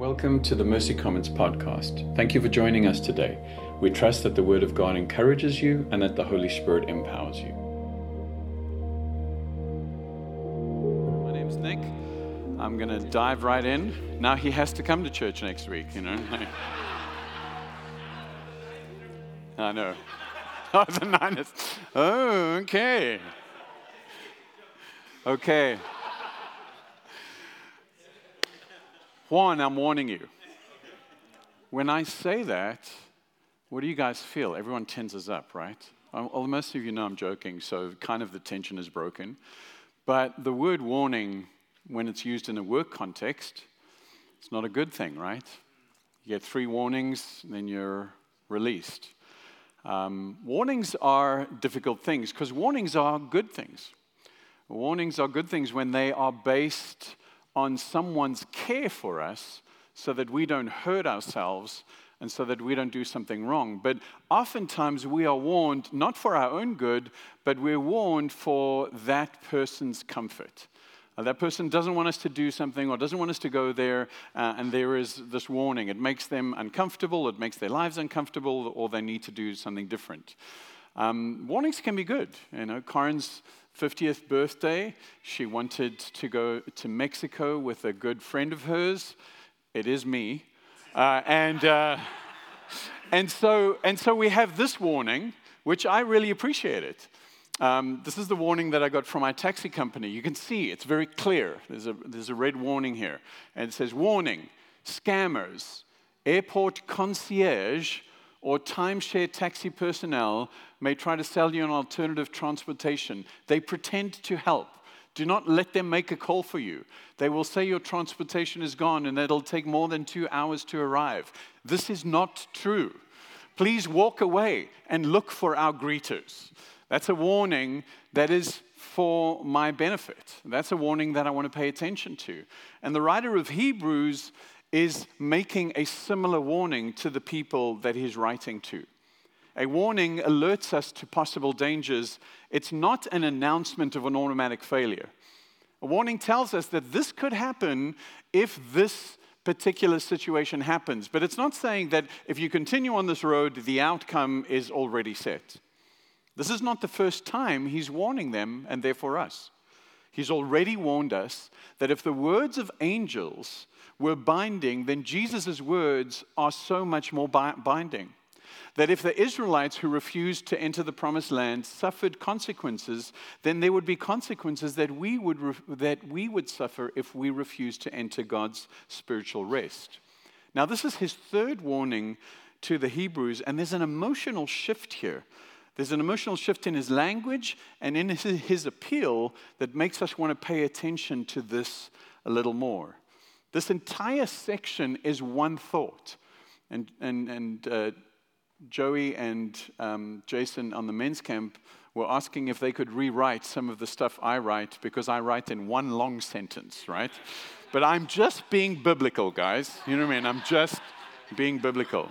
Welcome to the Mercy Comments podcast. Thank you for joining us today. We trust that the Word of God encourages you and that the Holy Spirit empowers you. My name's Nick. I'm going to dive right in. Now he has to come to church next week, you know. I know. Oh, the Niners. Oh, okay. Okay. Juan, I'm warning you. When I say that, what do you guys feel? Everyone tenses up, right? Um, well, most of you know I'm joking, so kind of the tension is broken. But the word warning, when it's used in a work context, it's not a good thing, right? You get three warnings, then you're released. Um, warnings are difficult things because warnings are good things. Warnings are good things when they are based on someone's care for us so that we don't hurt ourselves and so that we don't do something wrong. But oftentimes we are warned not for our own good, but we're warned for that person's comfort. Uh, that person doesn't want us to do something or doesn't want us to go there, uh, and there is this warning. It makes them uncomfortable, it makes their lives uncomfortable, or they need to do something different. Um, warnings can be good. You know, Karen's 50th birthday, she wanted to go to Mexico with a good friend of hers. It is me. Uh, and, uh, and, so, and so we have this warning, which I really appreciate it. Um, this is the warning that I got from my taxi company. You can see it's very clear. There's a, there's a red warning here. And it says, Warning, scammers, airport concierge, or timeshare taxi personnel may try to sell you an alternative transportation. They pretend to help. Do not let them make a call for you. They will say your transportation is gone and it'll take more than two hours to arrive. This is not true. Please walk away and look for our greeters. That's a warning that is for my benefit. That's a warning that I want to pay attention to. And the writer of Hebrews is making a similar warning to the people that he's writing to. A warning alerts us to possible dangers. It's not an announcement of an automatic failure. A warning tells us that this could happen if this particular situation happens. But it's not saying that if you continue on this road, the outcome is already set. This is not the first time he's warning them and therefore us. He's already warned us that if the words of angels were binding, then Jesus' words are so much more binding. That if the Israelites who refused to enter the promised land suffered consequences, then there would be consequences that we would, that we would suffer if we refused to enter God's spiritual rest. Now, this is his third warning to the Hebrews, and there's an emotional shift here. There's an emotional shift in his language and in his, his appeal that makes us want to pay attention to this a little more. This entire section is one thought. And, and, and uh, Joey and um, Jason on the men's camp were asking if they could rewrite some of the stuff I write because I write in one long sentence, right? But I'm just being biblical, guys. You know what I mean? I'm just being biblical.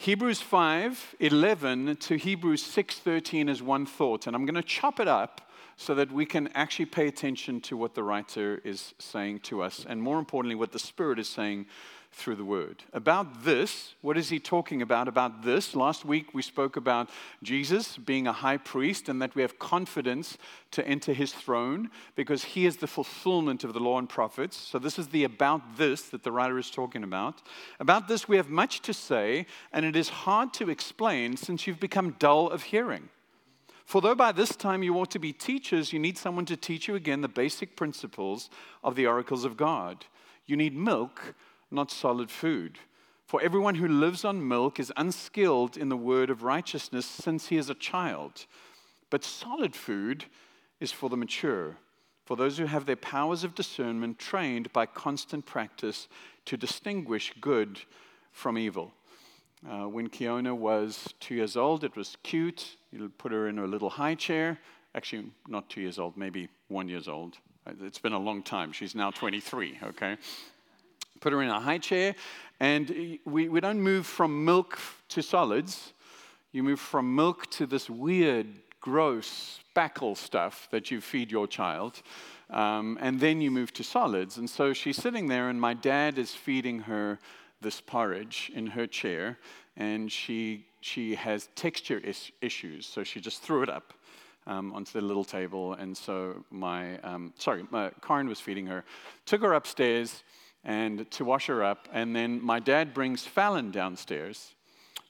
Hebrews 5 11 to Hebrews 6 13 is one thought, and I'm going to chop it up so that we can actually pay attention to what the writer is saying to us, and more importantly, what the Spirit is saying through the word. About this, what is he talking about? About this, last week we spoke about Jesus being a high priest and that we have confidence to enter his throne because he is the fulfillment of the law and prophets. So, this is the about this that the writer is talking about. About this, we have much to say, and it is hard to explain since you've become dull of hearing. For though by this time you ought to be teachers, you need someone to teach you again the basic principles of the oracles of God. You need milk not solid food. For everyone who lives on milk is unskilled in the word of righteousness since he is a child. But solid food is for the mature, for those who have their powers of discernment trained by constant practice to distinguish good from evil. Uh, when Kiona was two years old, it was cute. You put her in a little high chair. Actually, not two years old, maybe one years old. It's been a long time. She's now 23, okay? Put her in a high chair, and we, we don't move from milk to solids. You move from milk to this weird, gross spackle stuff that you feed your child. Um, and then you move to solids. And so she's sitting there, and my dad is feeding her this porridge in her chair, and she, she has texture is- issues, so she just threw it up. Um, onto the little table, and so my um, sorry, my, Karen was feeding her, took her upstairs and to wash her up, and then my dad brings Fallon downstairs,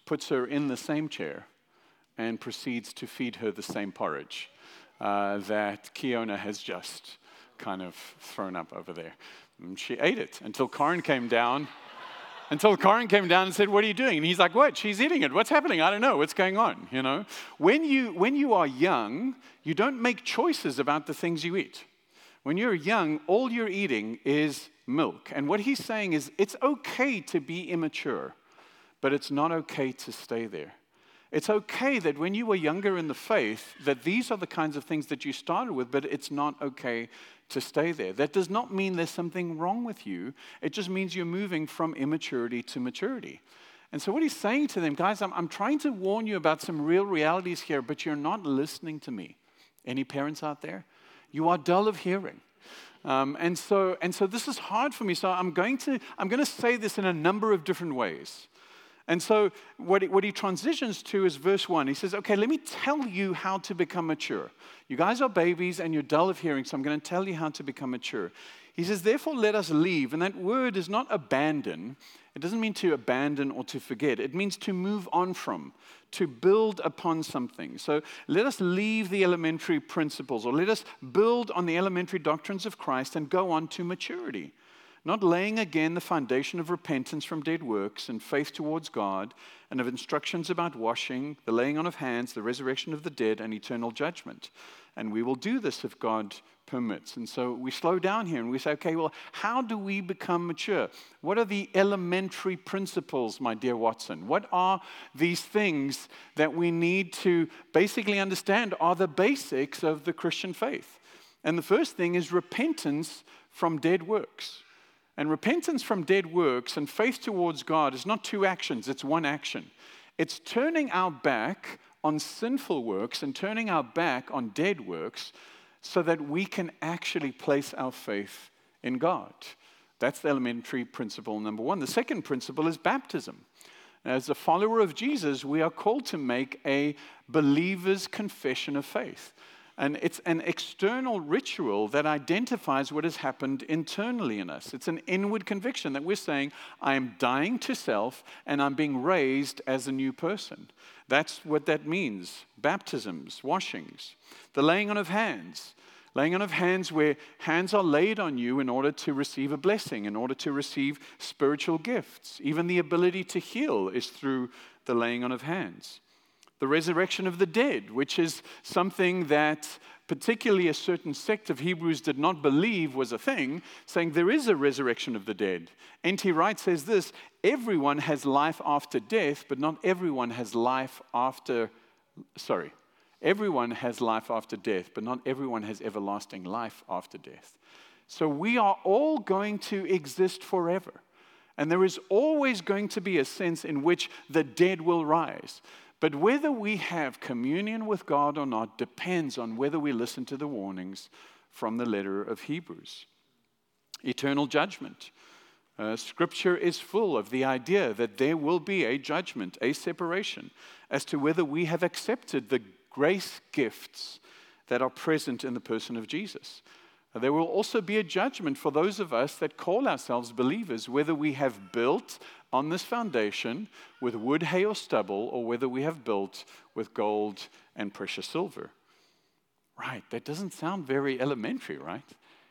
puts her in the same chair, and proceeds to feed her the same porridge uh, that Kiona has just kind of thrown up over there. And she ate it until Karen came down until Karen came down and said, What are you doing? And he's like, What? She's eating it. What's happening? I don't know. What's going on? You know? When you, when you are young, you don't make choices about the things you eat. When you're young, all you're eating is milk. And what he's saying is it's okay to be immature, but it's not okay to stay there. It's okay that when you were younger in the faith, that these are the kinds of things that you started with, but it's not okay to stay there. That does not mean there's something wrong with you. It just means you're moving from immaturity to maturity. And so, what he's saying to them, guys, I'm, I'm trying to warn you about some real realities here, but you're not listening to me. Any parents out there? You are dull of hearing. Um, and, so, and so this is hard for me. So I'm going, to, I'm going to say this in a number of different ways. And so what he, what he transitions to is verse 1. He says, Okay, let me tell you how to become mature. You guys are babies and you're dull of hearing, so I'm going to tell you how to become mature. He says, Therefore, let us leave. And that word is not abandon. It doesn't mean to abandon or to forget. It means to move on from, to build upon something. So let us leave the elementary principles, or let us build on the elementary doctrines of Christ and go on to maturity not laying again the foundation of repentance from dead works and faith towards God, and of instructions about washing, the laying on of hands, the resurrection of the dead, and eternal judgment. And we will do this if God permits. And so we slow down here and we say, okay, well, how do we become mature? What are the elementary principles, my dear Watson? What are these things that we need to basically understand are the basics of the Christian faith? And the first thing is repentance from dead works. And repentance from dead works and faith towards God is not two actions, it's one action. It's turning our back on sinful works and turning our back on dead works so that we can actually place our faith in God. That's the elementary principle number one. The second principle is baptism. As a follower of Jesus, we are called to make a believer's confession of faith. And it's an external ritual that identifies what has happened internally in us. It's an inward conviction that we're saying, I am dying to self and I'm being raised as a new person. That's what that means baptisms, washings, the laying on of hands. Laying on of hands where hands are laid on you in order to receive a blessing, in order to receive spiritual gifts. Even the ability to heal is through the laying on of hands the resurrection of the dead, which is something that particularly a certain sect of Hebrews did not believe was a thing, saying there is a resurrection of the dead. N.T. Wright says this everyone has life after death, but not everyone has life after, sorry, everyone has life after death, but not everyone has everlasting life after death. So we are all going to exist forever. And there is always going to be a sense in which the dead will rise. But whether we have communion with God or not depends on whether we listen to the warnings from the letter of Hebrews. Eternal judgment. Uh, scripture is full of the idea that there will be a judgment, a separation, as to whether we have accepted the grace gifts that are present in the person of Jesus. There will also be a judgment for those of us that call ourselves believers, whether we have built on this foundation with wood, hay, or stubble, or whether we have built with gold and precious silver. Right, that doesn't sound very elementary, right?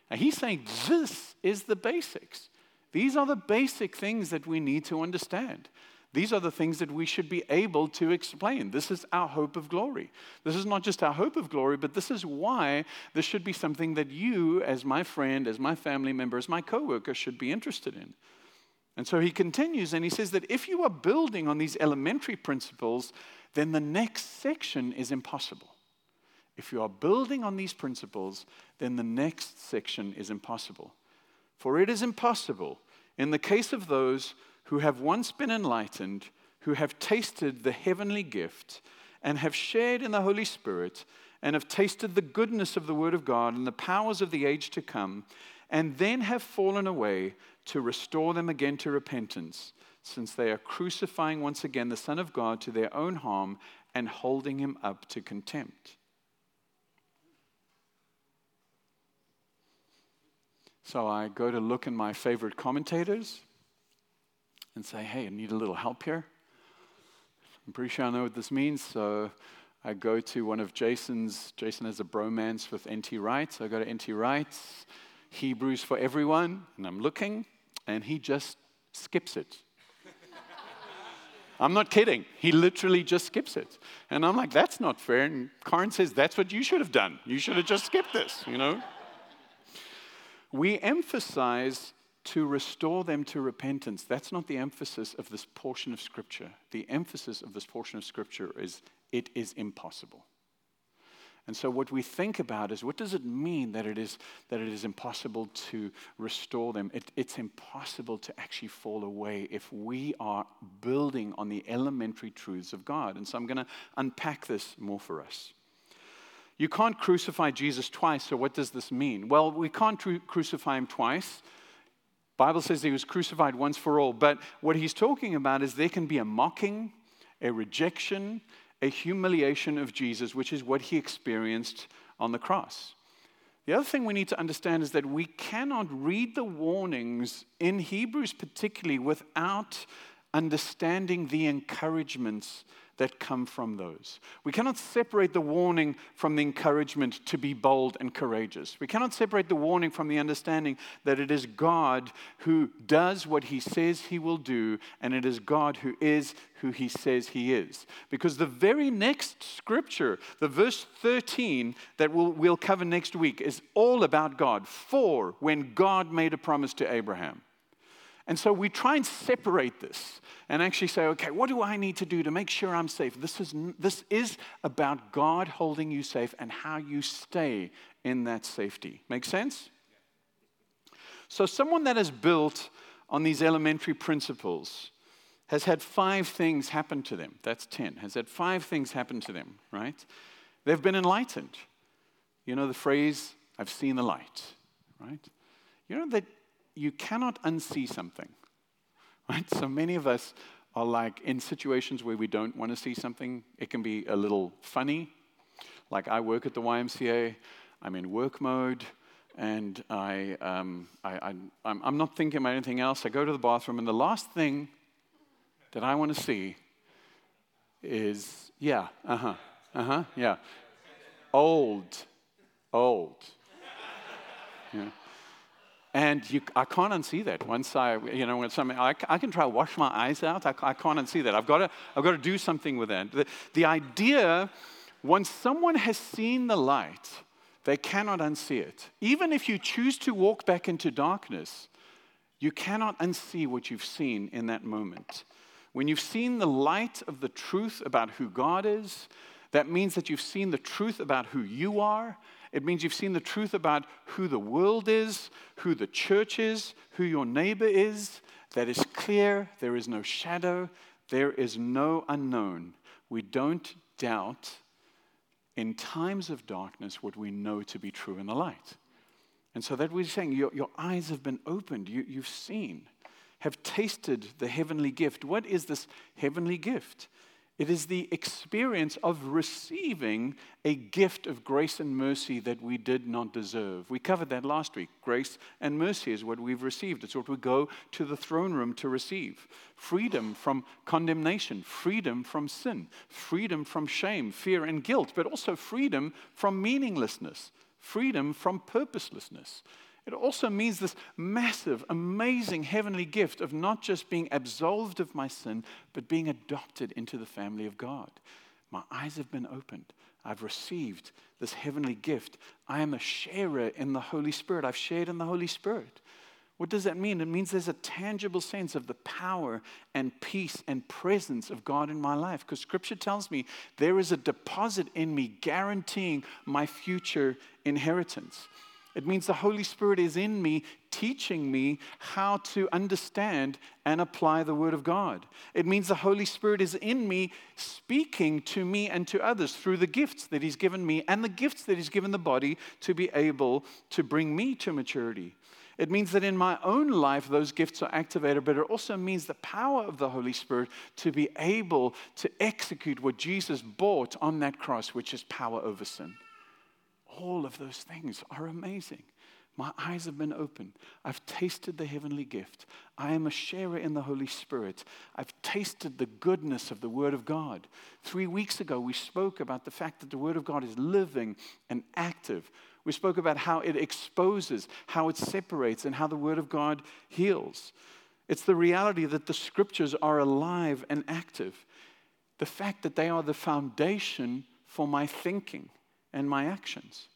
And he's saying this is the basics. These are the basic things that we need to understand. These are the things that we should be able to explain. This is our hope of glory. This is not just our hope of glory, but this is why this should be something that you, as my friend, as my family member, as my coworker, should be interested in. And so he continues and he says that if you are building on these elementary principles, then the next section is impossible. If you are building on these principles, then the next section is impossible. For it is impossible, in the case of those who have once been enlightened, who have tasted the heavenly gift, and have shared in the Holy Spirit, and have tasted the goodness of the word of God and the powers of the age to come, and then have fallen away to restore them again to repentance, since they are crucifying once again the Son of God to their own harm and holding him up to contempt. So I go to look in my favorite commentators and say, hey, I need a little help here. I'm pretty sure I know what this means, so I go to one of Jason's. Jason has a bromance with N.T. Wright, so I go to N.T. Wright's Hebrews for Everyone, and I'm looking, and he just skips it. I'm not kidding. He literally just skips it. And I'm like, that's not fair. And Karen says, that's what you should have done. You should have just skipped this, you know? We emphasize to restore them to repentance. That's not the emphasis of this portion of Scripture. The emphasis of this portion of Scripture is it is impossible. And so, what we think about is what does it mean that it is, that it is impossible to restore them? It, it's impossible to actually fall away if we are building on the elementary truths of God. And so, I'm going to unpack this more for us. You can't crucify Jesus twice, so what does this mean? Well, we can't tru- crucify him twice. Bible says he was crucified once for all, but what he's talking about is there can be a mocking, a rejection, a humiliation of Jesus, which is what he experienced on the cross. The other thing we need to understand is that we cannot read the warnings in Hebrews, particularly, without understanding the encouragements that come from those. We cannot separate the warning from the encouragement to be bold and courageous. We cannot separate the warning from the understanding that it is God who does what he says he will do, and it is God who is who he says he is. Because the very next scripture, the verse 13 that we'll, we'll cover next week, is all about God. For when God made a promise to Abraham. And so we try and separate this and actually say, okay, what do I need to do to make sure I'm safe? This is, this is about God holding you safe and how you stay in that safety. Make sense? So, someone that has built on these elementary principles has had five things happen to them. That's 10. Has had five things happen to them, right? They've been enlightened. You know the phrase, I've seen the light, right? You know that you cannot unsee something, right? So many of us are like in situations where we don't want to see something. It can be a little funny. Like I work at the YMCA, I'm in work mode, and I, um, I, I, I'm not thinking about anything else. I go to the bathroom, and the last thing that I want to see is, yeah, uh huh, uh huh, yeah, old, old. Yeah. And you, I can't unsee that. Once I, you know, when something, I, I can try to wash my eyes out. I, I can't unsee that. I've got to, I've got to do something with that. The, the idea, once someone has seen the light, they cannot unsee it. Even if you choose to walk back into darkness, you cannot unsee what you've seen in that moment. When you've seen the light of the truth about who God is, that means that you've seen the truth about who you are it means you've seen the truth about who the world is, who the church is, who your neighbor is. That is clear. There is no shadow. There is no unknown. We don't doubt in times of darkness what we know to be true in the light. And so that we're saying your, your eyes have been opened. You, you've seen, have tasted the heavenly gift. What is this heavenly gift? It is the experience of receiving a gift of grace and mercy that we did not deserve. We covered that last week. Grace and mercy is what we've received. It's what we go to the throne room to receive freedom from condemnation, freedom from sin, freedom from shame, fear, and guilt, but also freedom from meaninglessness, freedom from purposelessness. It also means this massive, amazing heavenly gift of not just being absolved of my sin, but being adopted into the family of God. My eyes have been opened. I've received this heavenly gift. I am a sharer in the Holy Spirit. I've shared in the Holy Spirit. What does that mean? It means there's a tangible sense of the power and peace and presence of God in my life. Because Scripture tells me there is a deposit in me guaranteeing my future inheritance. It means the Holy Spirit is in me, teaching me how to understand and apply the Word of God. It means the Holy Spirit is in me, speaking to me and to others through the gifts that He's given me and the gifts that He's given the body to be able to bring me to maturity. It means that in my own life, those gifts are activated, but it also means the power of the Holy Spirit to be able to execute what Jesus bought on that cross, which is power over sin. All of those things are amazing. My eyes have been opened. I've tasted the heavenly gift. I am a sharer in the Holy Spirit. I've tasted the goodness of the Word of God. Three weeks ago, we spoke about the fact that the Word of God is living and active. We spoke about how it exposes, how it separates, and how the Word of God heals. It's the reality that the Scriptures are alive and active. The fact that they are the foundation for my thinking and my actions.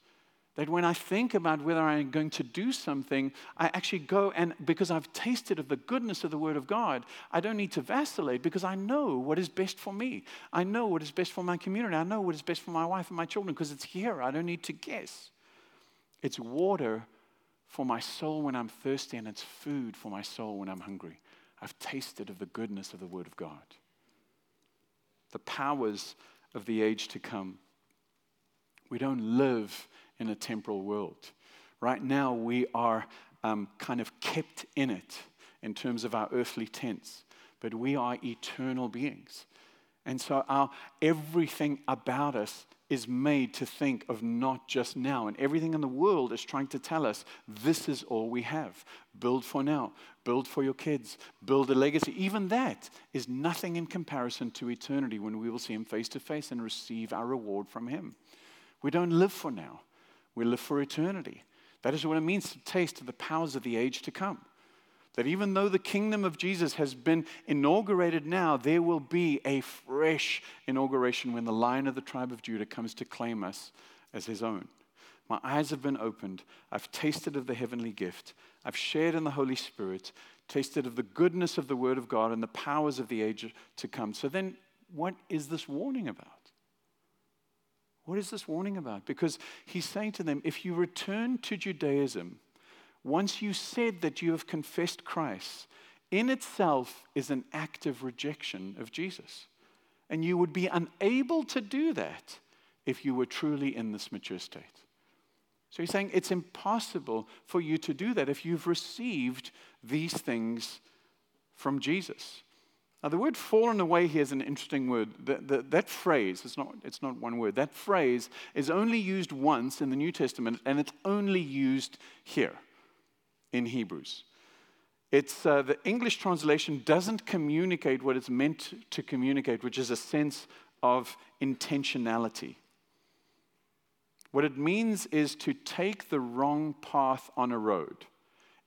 That when I think about whether I'm going to do something, I actually go and because I've tasted of the goodness of the Word of God, I don't need to vacillate because I know what is best for me. I know what is best for my community. I know what is best for my wife and my children because it's here. I don't need to guess. It's water for my soul when I'm thirsty, and it's food for my soul when I'm hungry. I've tasted of the goodness of the Word of God. The powers of the age to come. We don't live in a temporal world. Right now, we are um, kind of kept in it in terms of our earthly tents, but we are eternal beings. And so, our everything about us is made to think of not just now. And everything in the world is trying to tell us this is all we have. Build for now, build for your kids, build a legacy. Even that is nothing in comparison to eternity when we will see Him face to face and receive our reward from Him. We don't live for now, we live for eternity. That is what it means to taste of the powers of the age to come. That even though the kingdom of Jesus has been inaugurated now, there will be a fresh inauguration when the lion of the tribe of Judah comes to claim us as his own. My eyes have been opened. I've tasted of the heavenly gift. I've shared in the Holy Spirit, tasted of the goodness of the Word of God and the powers of the age to come. So then, what is this warning about? What is this warning about? Because he's saying to them, if you return to Judaism, once you said that you have confessed Christ, in itself is an act of rejection of Jesus. And you would be unable to do that if you were truly in this mature state. So he's saying it's impossible for you to do that if you've received these things from Jesus. Now, the word fallen away here is an interesting word. That, that, phrase, it's not, it's not one word, that phrase is only used once in the New Testament, and it's only used here in Hebrews. It's, uh, the English translation doesn't communicate what it's meant to communicate, which is a sense of intentionality. What it means is to take the wrong path on a road.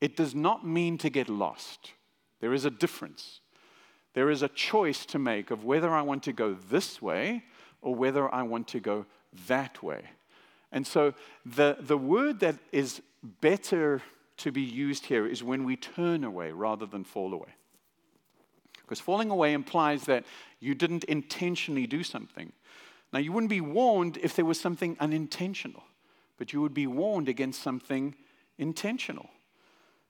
It does not mean to get lost. There is a difference. There is a choice to make of whether I want to go this way or whether I want to go that way. And so the, the word that is better to be used here is when we turn away rather than fall away. Because falling away implies that you didn't intentionally do something. Now, you wouldn't be warned if there was something unintentional, but you would be warned against something intentional.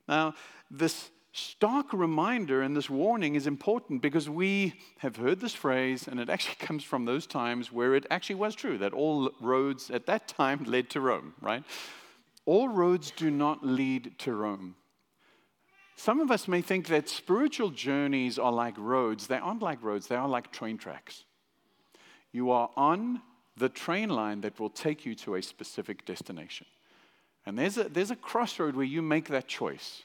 Now, this stark reminder and this warning is important because we have heard this phrase, and it actually comes from those times where it actually was true that all roads at that time led to Rome, right? All roads do not lead to Rome. Some of us may think that spiritual journeys are like roads. They aren't like roads, they are like train tracks. You are on the train line that will take you to a specific destination. And there's a, there's a crossroad where you make that choice.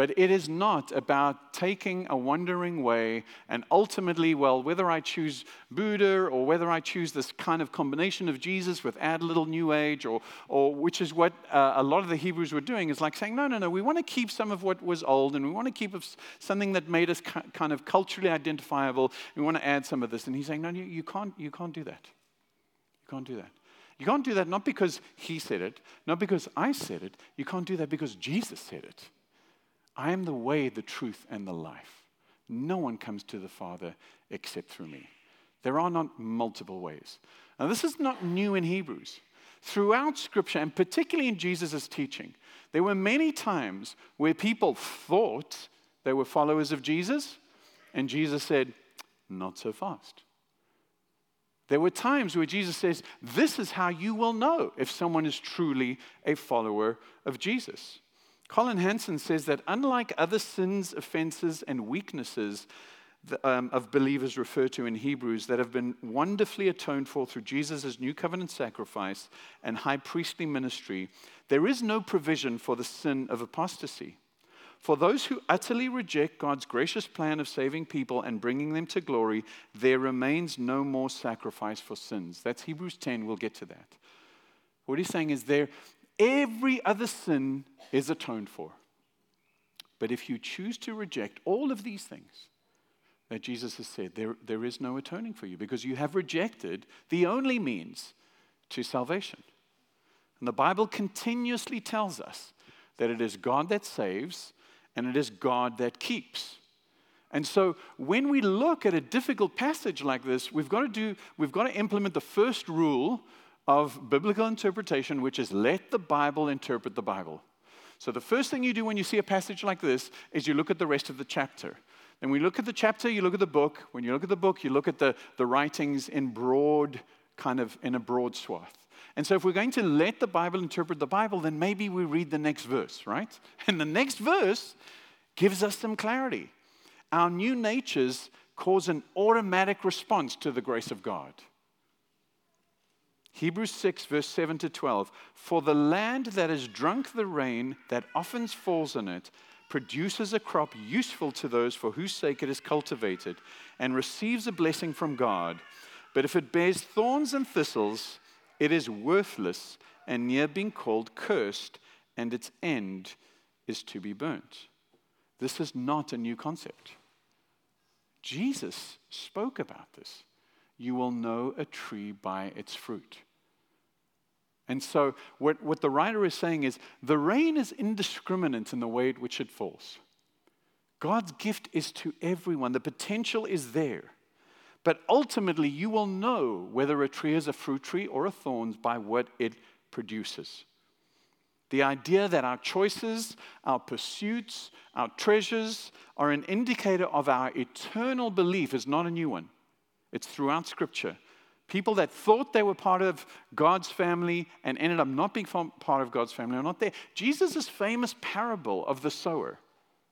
But it is not about taking a wandering way and ultimately, well, whether I choose Buddha or whether I choose this kind of combination of Jesus with add a little new age, or, or which is what uh, a lot of the Hebrews were doing, is like saying, no, no, no, we want to keep some of what was old and we want to keep something that made us kind of culturally identifiable. We want to add some of this. And he's saying, no, you, you, can't, you can't do that. You can't do that. You can't do that not because he said it, not because I said it. You can't do that because Jesus said it. I am the way, the truth, and the life. No one comes to the Father except through me. There are not multiple ways. Now, this is not new in Hebrews. throughout Scripture, and particularly in Jesus' teaching, there were many times where people thought they were followers of Jesus, and Jesus said, Not so fast. There were times where Jesus says, This is how you will know if someone is truly a follower of Jesus. Collin Hansen says that unlike other sins, offenses, and weaknesses um, of believers referred to in Hebrews that have been wonderfully atoned for through Jesus' new covenant sacrifice and high priestly ministry, there is no provision for the sin of apostasy. For those who utterly reject God's gracious plan of saving people and bringing them to glory, there remains no more sacrifice for sins. That's Hebrews 10. We'll get to that. What he's saying is there, every other sin is atoned for. But if you choose to reject all of these things that Jesus has said, there, there is no atoning for you because you have rejected the only means to salvation. And the Bible continuously tells us that it is God that saves and it is God that keeps. And so when we look at a difficult passage like this, we've got to do we've got to implement the first rule of biblical interpretation, which is let the Bible interpret the Bible. So the first thing you do when you see a passage like this is you look at the rest of the chapter. Then we look at the chapter, you look at the book. When you look at the book, you look at the, the writings in broad, kind of in a broad swath. And so, if we're going to let the Bible interpret the Bible, then maybe we read the next verse, right? And the next verse gives us some clarity. Our new natures cause an automatic response to the grace of God. Hebrews 6, verse 7 to 12. For the land that has drunk the rain that often falls on it produces a crop useful to those for whose sake it is cultivated and receives a blessing from God. But if it bears thorns and thistles, it is worthless and near being called cursed, and its end is to be burnt. This is not a new concept. Jesus spoke about this. You will know a tree by its fruit. And so, what, what the writer is saying is the rain is indiscriminate in the way in which it falls. God's gift is to everyone, the potential is there. But ultimately, you will know whether a tree is a fruit tree or a thorn by what it produces. The idea that our choices, our pursuits, our treasures are an indicator of our eternal belief is not a new one. It's throughout Scripture. People that thought they were part of God's family and ended up not being part of God's family are not there. Jesus' famous parable of the sower.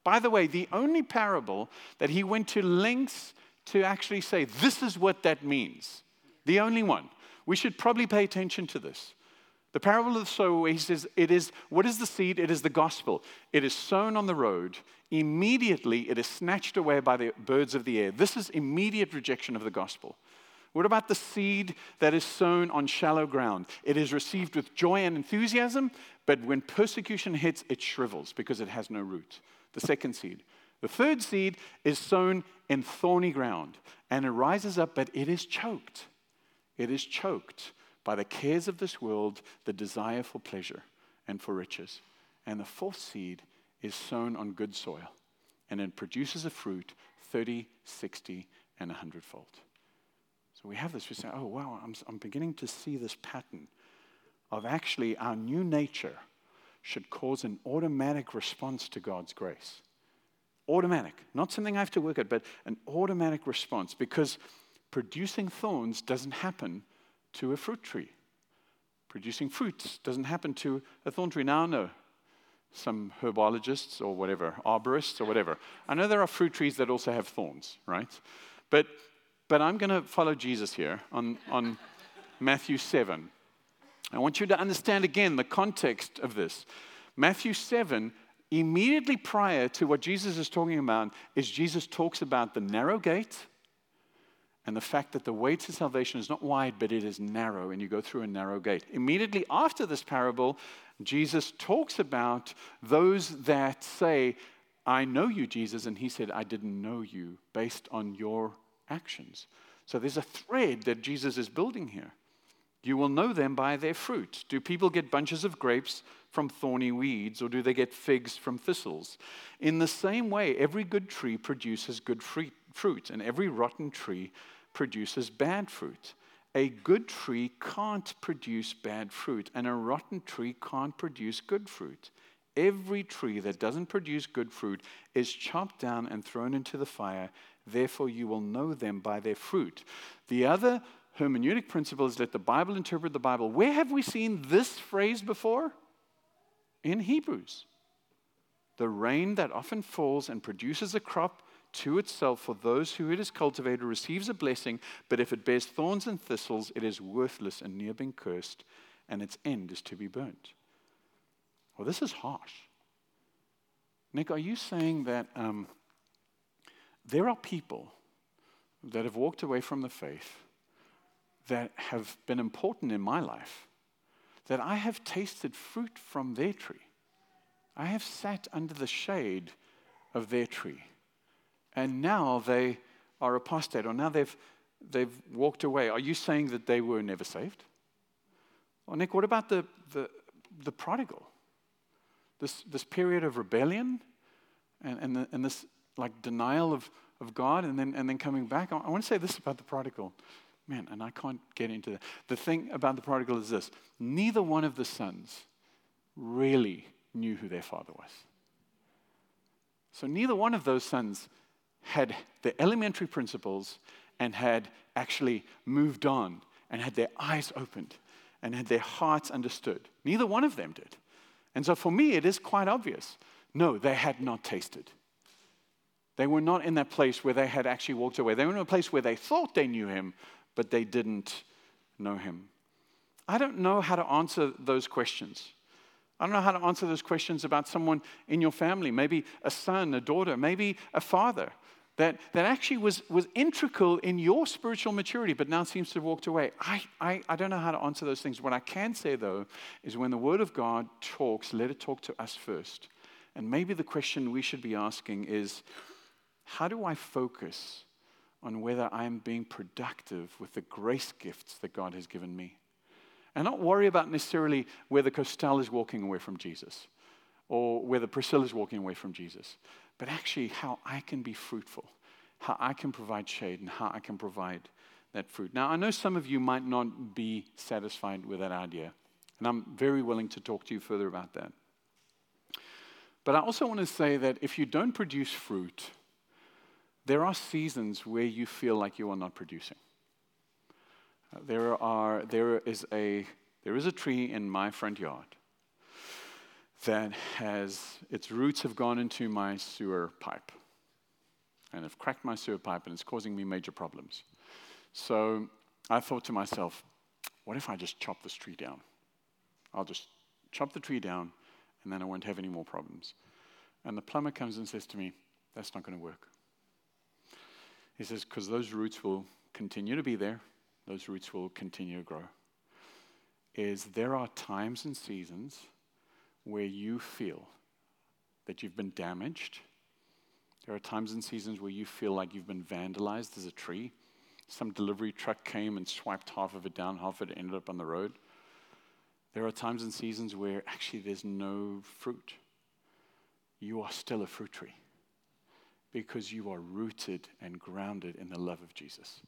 By the way, the only parable that he went to lengths to actually say, this is what that means. The only one. We should probably pay attention to this. The parable of the sower, he says, it is, what is the seed? It is the gospel. It is sown on the road. Immediately, it is snatched away by the birds of the air. This is immediate rejection of the gospel. What about the seed that is sown on shallow ground? It is received with joy and enthusiasm, but when persecution hits, it shrivels because it has no root. The second seed. The third seed is sown in thorny ground, and it rises up, but it is choked. It is choked by the cares of this world, the desire for pleasure and for riches. And the fourth seed is sown on good soil, and it produces a fruit 30, 60, and 100 fold. So we have this, we say, oh, wow, I'm, I'm beginning to see this pattern of actually our new nature should cause an automatic response to God's grace. Automatic, not something I have to work at, but an automatic response because producing thorns doesn't happen to a fruit tree. Producing fruits doesn't happen to a thorn tree. Now, no. Some herbologists or whatever, arborists or whatever. I know there are fruit trees that also have thorns, right? But, but I'm going to follow Jesus here on, on Matthew 7. I want you to understand again the context of this. Matthew 7 immediately prior to what Jesus is talking about is Jesus talks about the narrow gate and the fact that the way to salvation is not wide, but it is narrow, and you go through a narrow gate. Immediately after this parable, Jesus talks about those that say, I know you, Jesus, and he said, I didn't know you based on your actions. So there's a thread that Jesus is building here. You will know them by their fruit. Do people get bunches of grapes from thorny weeds, or do they get figs from thistles? In the same way, every good tree produces good fruit, and every rotten tree produces bad fruit. a good tree can't produce bad fruit, and a rotten tree can't produce good fruit. Every tree that doesn't produce good fruit is chopped down and thrown into the fire. Therefore, you will know them by their fruit. The other hermeneutic principle is let the Bible interpret the Bible. Where have we seen this phrase before? In Hebrews. The rain that often falls and produces a crop to itself for those who it is cultivated receives a blessing, but if it bears thorns and thistles, it is worthless and near being cursed, and its end is to be burnt. Well, this is harsh. Nick, are you saying that um, there are people that have walked away from the faith that have been important in my life, that I have tasted fruit from their tree? I have sat under the shade of their tree and now they are apostate, or now they've, they've walked away. Are you saying that they were never saved? Well, Nick, what about the, the, the prodigal? This, this period of rebellion and, and, the, and this like denial of, of God and then, and then coming back. I, I want to say this about the prodigal. Man, and I can't get into that. The thing about the prodigal is this neither one of the sons really knew who their father was. So neither one of those sons had the elementary principles and had actually moved on and had their eyes opened and had their hearts understood. Neither one of them did. And so for me, it is quite obvious. No, they had not tasted. They were not in that place where they had actually walked away. They were in a place where they thought they knew him, but they didn't know him. I don't know how to answer those questions. I don't know how to answer those questions about someone in your family, maybe a son, a daughter, maybe a father that, that actually was, was integral in your spiritual maturity, but now seems to have walked away. I, I, I don't know how to answer those things. What I can say, though, is when the Word of God talks, let it talk to us first. And maybe the question we should be asking is how do I focus on whether I'm being productive with the grace gifts that God has given me? And not worry about necessarily whether Costel is walking away from Jesus or whether Priscilla is walking away from Jesus but actually how I can be fruitful, how I can provide shade, and how I can provide that fruit. Now, I know some of you might not be satisfied with that idea, and I'm very willing to talk to you further about that. But I also want to say that if you don't produce fruit, there are seasons where you feel like you are not producing. Uh, there, are, there, is a, there is a tree in my front yard that has its roots have gone into my sewer pipe and have cracked my sewer pipe and it's causing me major problems. So I thought to myself, what if I just chop this tree down? I'll just chop the tree down and then I won't have any more problems. And the plumber comes and says to me, that's not going to work. He says, because those roots will continue to be there, those roots will continue to grow. Is there are times and seasons where you feel that you've been damaged. There are times and seasons where you feel like you've been vandalized as a tree. Some delivery truck came and swiped half of it down, half of it ended up on the road. There are times and seasons where actually there's no fruit. You are still a fruit tree because you are rooted and grounded in the love of Jesus.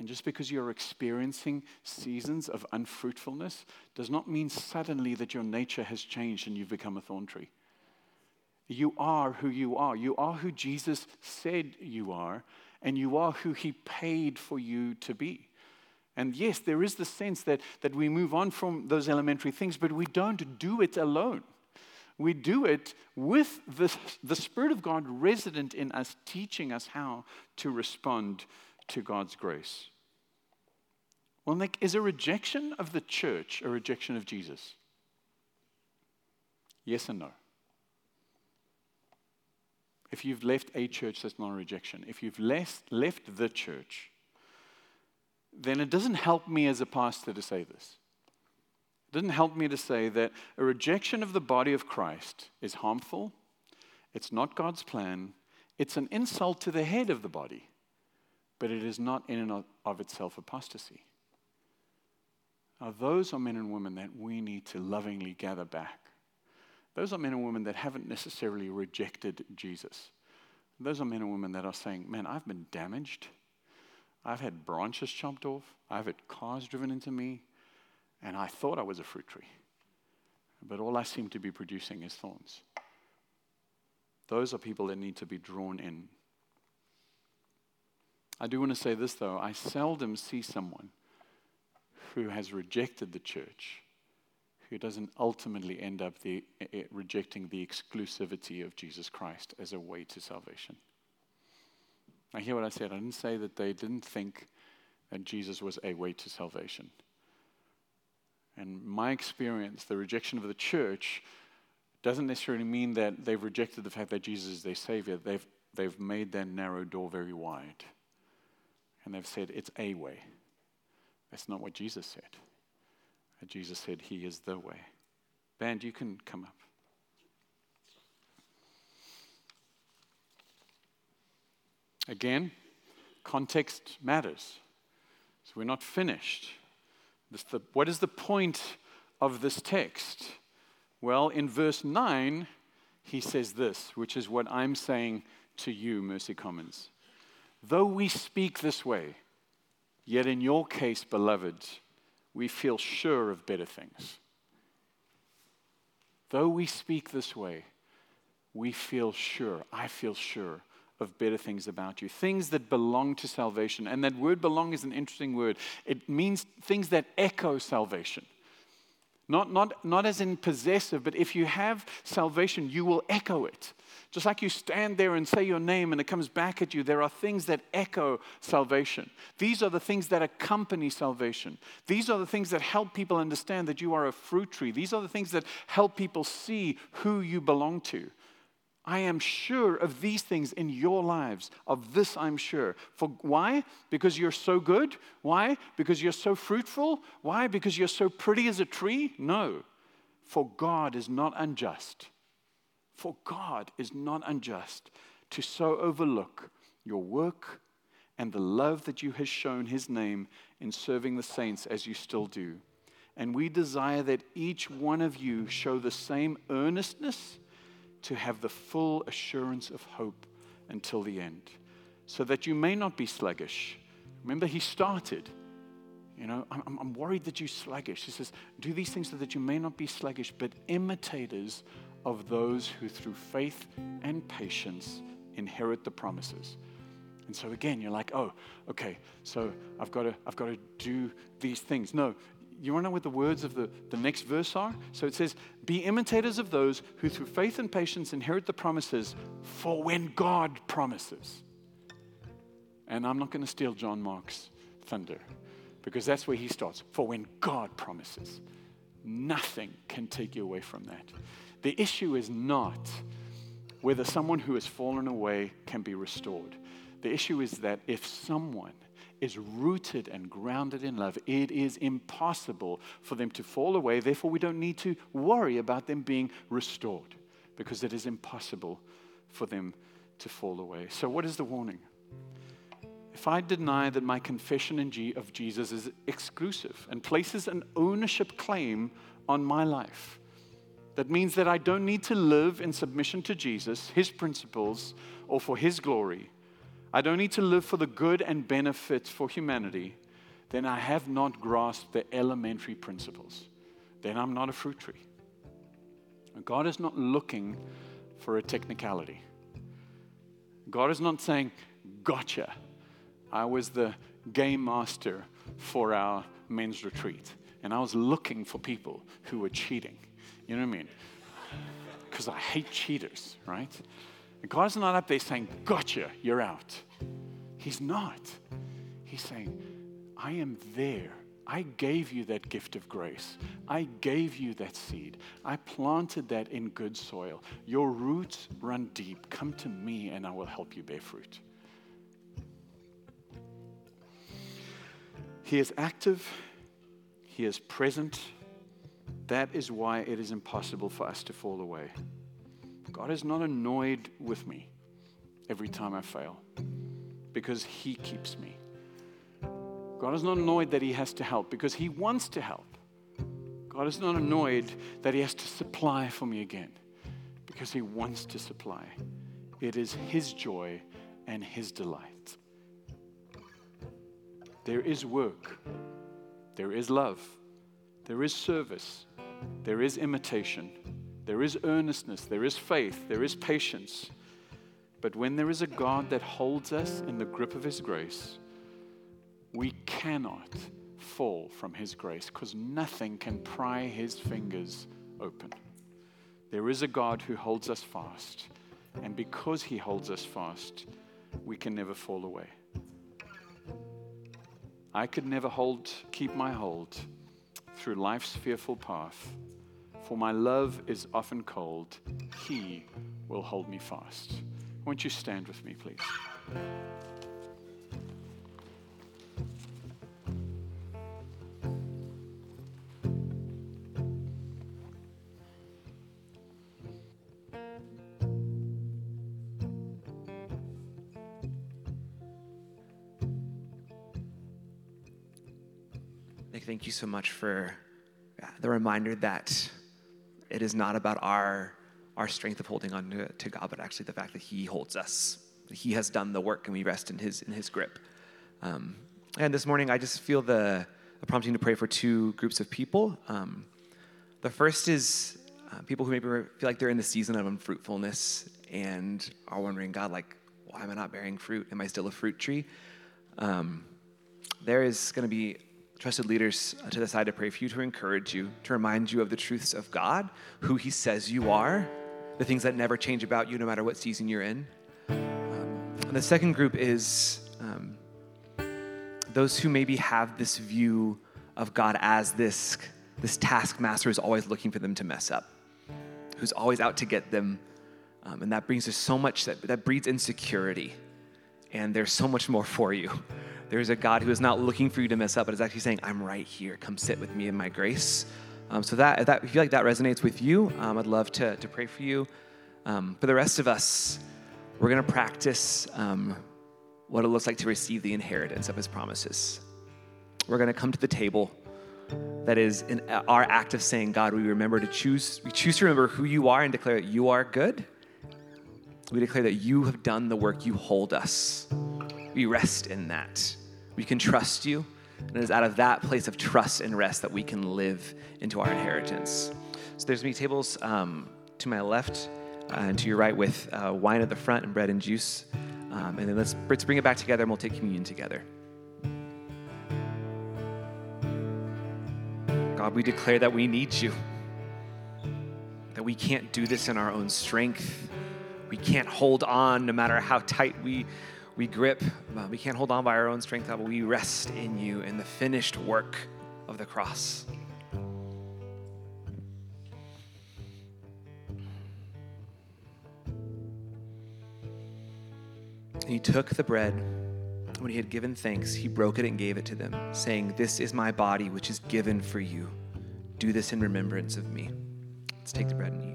And just because you're experiencing seasons of unfruitfulness does not mean suddenly that your nature has changed and you've become a thorn tree. You are who you are. You are who Jesus said you are, and you are who he paid for you to be. And yes, there is the sense that, that we move on from those elementary things, but we don't do it alone. We do it with the, the Spirit of God resident in us, teaching us how to respond to God's grace. Well, Nick, is a rejection of the church a rejection of Jesus? Yes and no. If you've left a church, that's not a rejection. If you've left, left the church, then it doesn't help me as a pastor to say this. It doesn't help me to say that a rejection of the body of Christ is harmful, it's not God's plan, it's an insult to the head of the body but it is not in and of itself apostasy. Now, those are men and women that we need to lovingly gather back. Those are men and women that haven't necessarily rejected Jesus. Those are men and women that are saying, Man, I've been damaged. I've had branches chopped off. I've had cars driven into me. And I thought I was a fruit tree. But all I seem to be producing is thorns. Those are people that need to be drawn in. I do want to say this, though. I seldom see someone who has rejected the church who doesn't ultimately end up the, uh, rejecting the exclusivity of Jesus Christ as a way to salvation. I hear what I said. I didn't say that they didn't think that Jesus was a way to salvation. And my experience, the rejection of the church doesn't necessarily mean that they've rejected the fact that Jesus is their Savior. They've, they've made that narrow door very wide. And they've said, it's a way. That's not what Jesus said. Uh, Jesus said, He is the way. Band, you can come up. Again, context matters. So we're not finished. The, what is the point of this text? Well, in verse 9, he says this, which is what I'm saying to you, Mercy Commons. Though we speak this way, yet in your case, beloved, we feel sure of better things. Though we speak this way, we feel sure, I feel sure of better things about you, things that belong to salvation. And that word belong is an interesting word. It means things that echo salvation. Not, not, not as in possessive, but if you have salvation, you will echo it. Just like you stand there and say your name and it comes back at you, there are things that echo salvation. These are the things that accompany salvation. These are the things that help people understand that you are a fruit tree. These are the things that help people see who you belong to. I am sure of these things in your lives. Of this, I'm sure. For why? Because you're so good? Why? Because you're so fruitful? Why? Because you're so pretty as a tree? No. For God is not unjust. For God is not unjust to so overlook your work and the love that you have shown his name in serving the saints as you still do. And we desire that each one of you show the same earnestness to have the full assurance of hope until the end, so that you may not be sluggish. Remember, he started. You know, I'm, I'm worried that you're sluggish. He says, Do these things so that you may not be sluggish, but imitators of those who through faith and patience inherit the promises. And so again, you're like, oh, okay, so I've got to, I've got to do these things. No, you want to know what the words of the, the next verse are? So it says, Be imitators of those who through faith and patience inherit the promises, for when God promises. And I'm not going to steal John Mark's thunder because that's where he starts. For when God promises, nothing can take you away from that. The issue is not whether someone who has fallen away can be restored. The issue is that if someone is rooted and grounded in love, it is impossible for them to fall away. Therefore, we don't need to worry about them being restored because it is impossible for them to fall away. So, what is the warning? If I deny that my confession of Jesus is exclusive and places an ownership claim on my life, that means that I don't need to live in submission to Jesus, his principles, or for his glory I don't need to live for the good and benefit for humanity, then I have not grasped the elementary principles. Then I'm not a fruit tree. God is not looking for a technicality. God is not saying, Gotcha. I was the game master for our men's retreat, and I was looking for people who were cheating. You know what I mean? Because I hate cheaters, right? God's not up there saying, Gotcha, you're out. He's not. He's saying, I am there. I gave you that gift of grace. I gave you that seed. I planted that in good soil. Your roots run deep. Come to me and I will help you bear fruit. He is active, He is present. That is why it is impossible for us to fall away. God is not annoyed with me every time I fail because He keeps me. God is not annoyed that He has to help because He wants to help. God is not annoyed that He has to supply for me again because He wants to supply. It is His joy and His delight. there is work, there is love, there is service, there is imitation, there is earnestness, there is faith, there is patience. But when there is a God that holds us in the grip of His grace, we cannot fall from His grace because nothing can pry His fingers open. There is a God who holds us fast, and because He holds us fast, we can never fall away. I could never hold, keep my hold through life's fearful path. For my love is often cold. He will hold me fast. Won't you stand with me, please? Thank you so much for uh, the reminder that it is not about our our strength of holding on to, to God, but actually the fact that He holds us. He has done the work, and we rest in His in His grip. Um, and this morning, I just feel the, the, prompting to pray for two groups of people. Um, the first is uh, people who maybe feel like they're in the season of unfruitfulness and are wondering, God, like, why am I not bearing fruit? Am I still a fruit tree? Um, there is going to be trusted leaders to the side to pray for you, to encourage you, to remind you of the truths of God, who He says you are, the things that never change about you no matter what season you're in. Um, and the second group is um, those who maybe have this view of God as this, this taskmaster who's always looking for them to mess up, who's always out to get them. Um, and that brings us so much that, that breeds insecurity. And there's so much more for you. There's a God who is not looking for you to mess up, but is actually saying, I'm right here. Come sit with me in my grace. Um, so that, if, that, if you feel like that resonates with you, um, I'd love to, to pray for you. Um, for the rest of us, we're going to practice um, what it looks like to receive the inheritance of his promises. We're going to come to the table that is in our act of saying, God, we remember to choose, we choose to remember who you are and declare that you are good. We declare that you have done the work, you hold us. We rest in that. We can trust you. And it is out of that place of trust and rest that we can live into our inheritance. So there's many tables um, to my left uh, and to your right with uh, wine at the front and bread and juice. Um, and then let's, let's bring it back together and we'll take communion together. God, we declare that we need you, that we can't do this in our own strength. We can't hold on no matter how tight we we grip. Uh, we can't hold on by our own strength, but we rest in you in the finished work of the cross. He took the bread. When he had given thanks, he broke it and gave it to them, saying, This is my body, which is given for you. Do this in remembrance of me. Let's take the bread and eat.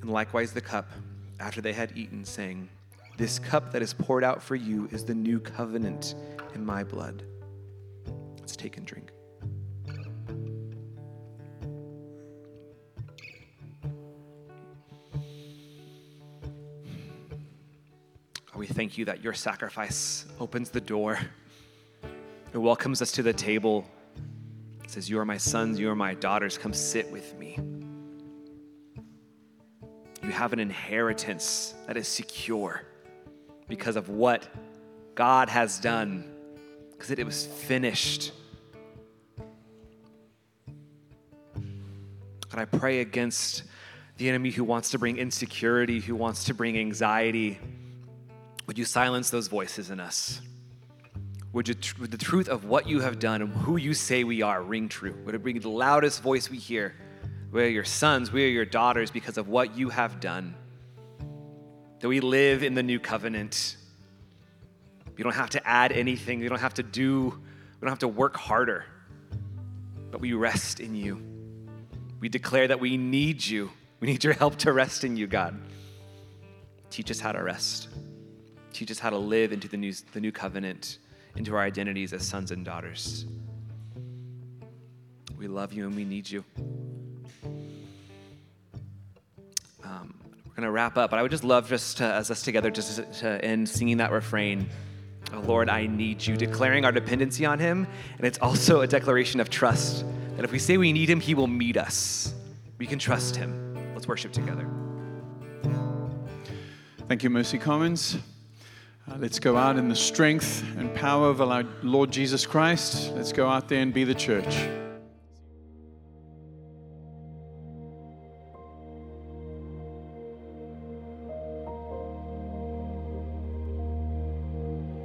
And likewise the cup after they had eaten, saying, This cup that is poured out for you is the new covenant in my blood. Let's take and drink. Oh, we thank you that your sacrifice opens the door. It welcomes us to the table. It says, You are my sons, you are my daughters. Come sit with me have an inheritance that is secure because of what God has done, because it was finished. And I pray against the enemy who wants to bring insecurity, who wants to bring anxiety. Would you silence those voices in us? Would, you, would the truth of what you have done and who you say we are ring true? Would it bring the loudest voice we hear? We are your sons, we are your daughters because of what you have done. That we live in the new covenant. You don't have to add anything, you don't have to do, we don't have to work harder, but we rest in you. We declare that we need you. We need your help to rest in you, God. Teach us how to rest. Teach us how to live into the new, the new covenant, into our identities as sons and daughters. We love you and we need you. Going to wrap up, but I would just love just to, as us together just to, to end singing that refrain. Oh, Lord, I need you, declaring our dependency on Him. And it's also a declaration of trust that if we say we need Him, He will meet us. We can trust Him. Let's worship together. Thank you, Mercy Commons. Uh, let's go out in the strength and power of our Lord Jesus Christ. Let's go out there and be the church.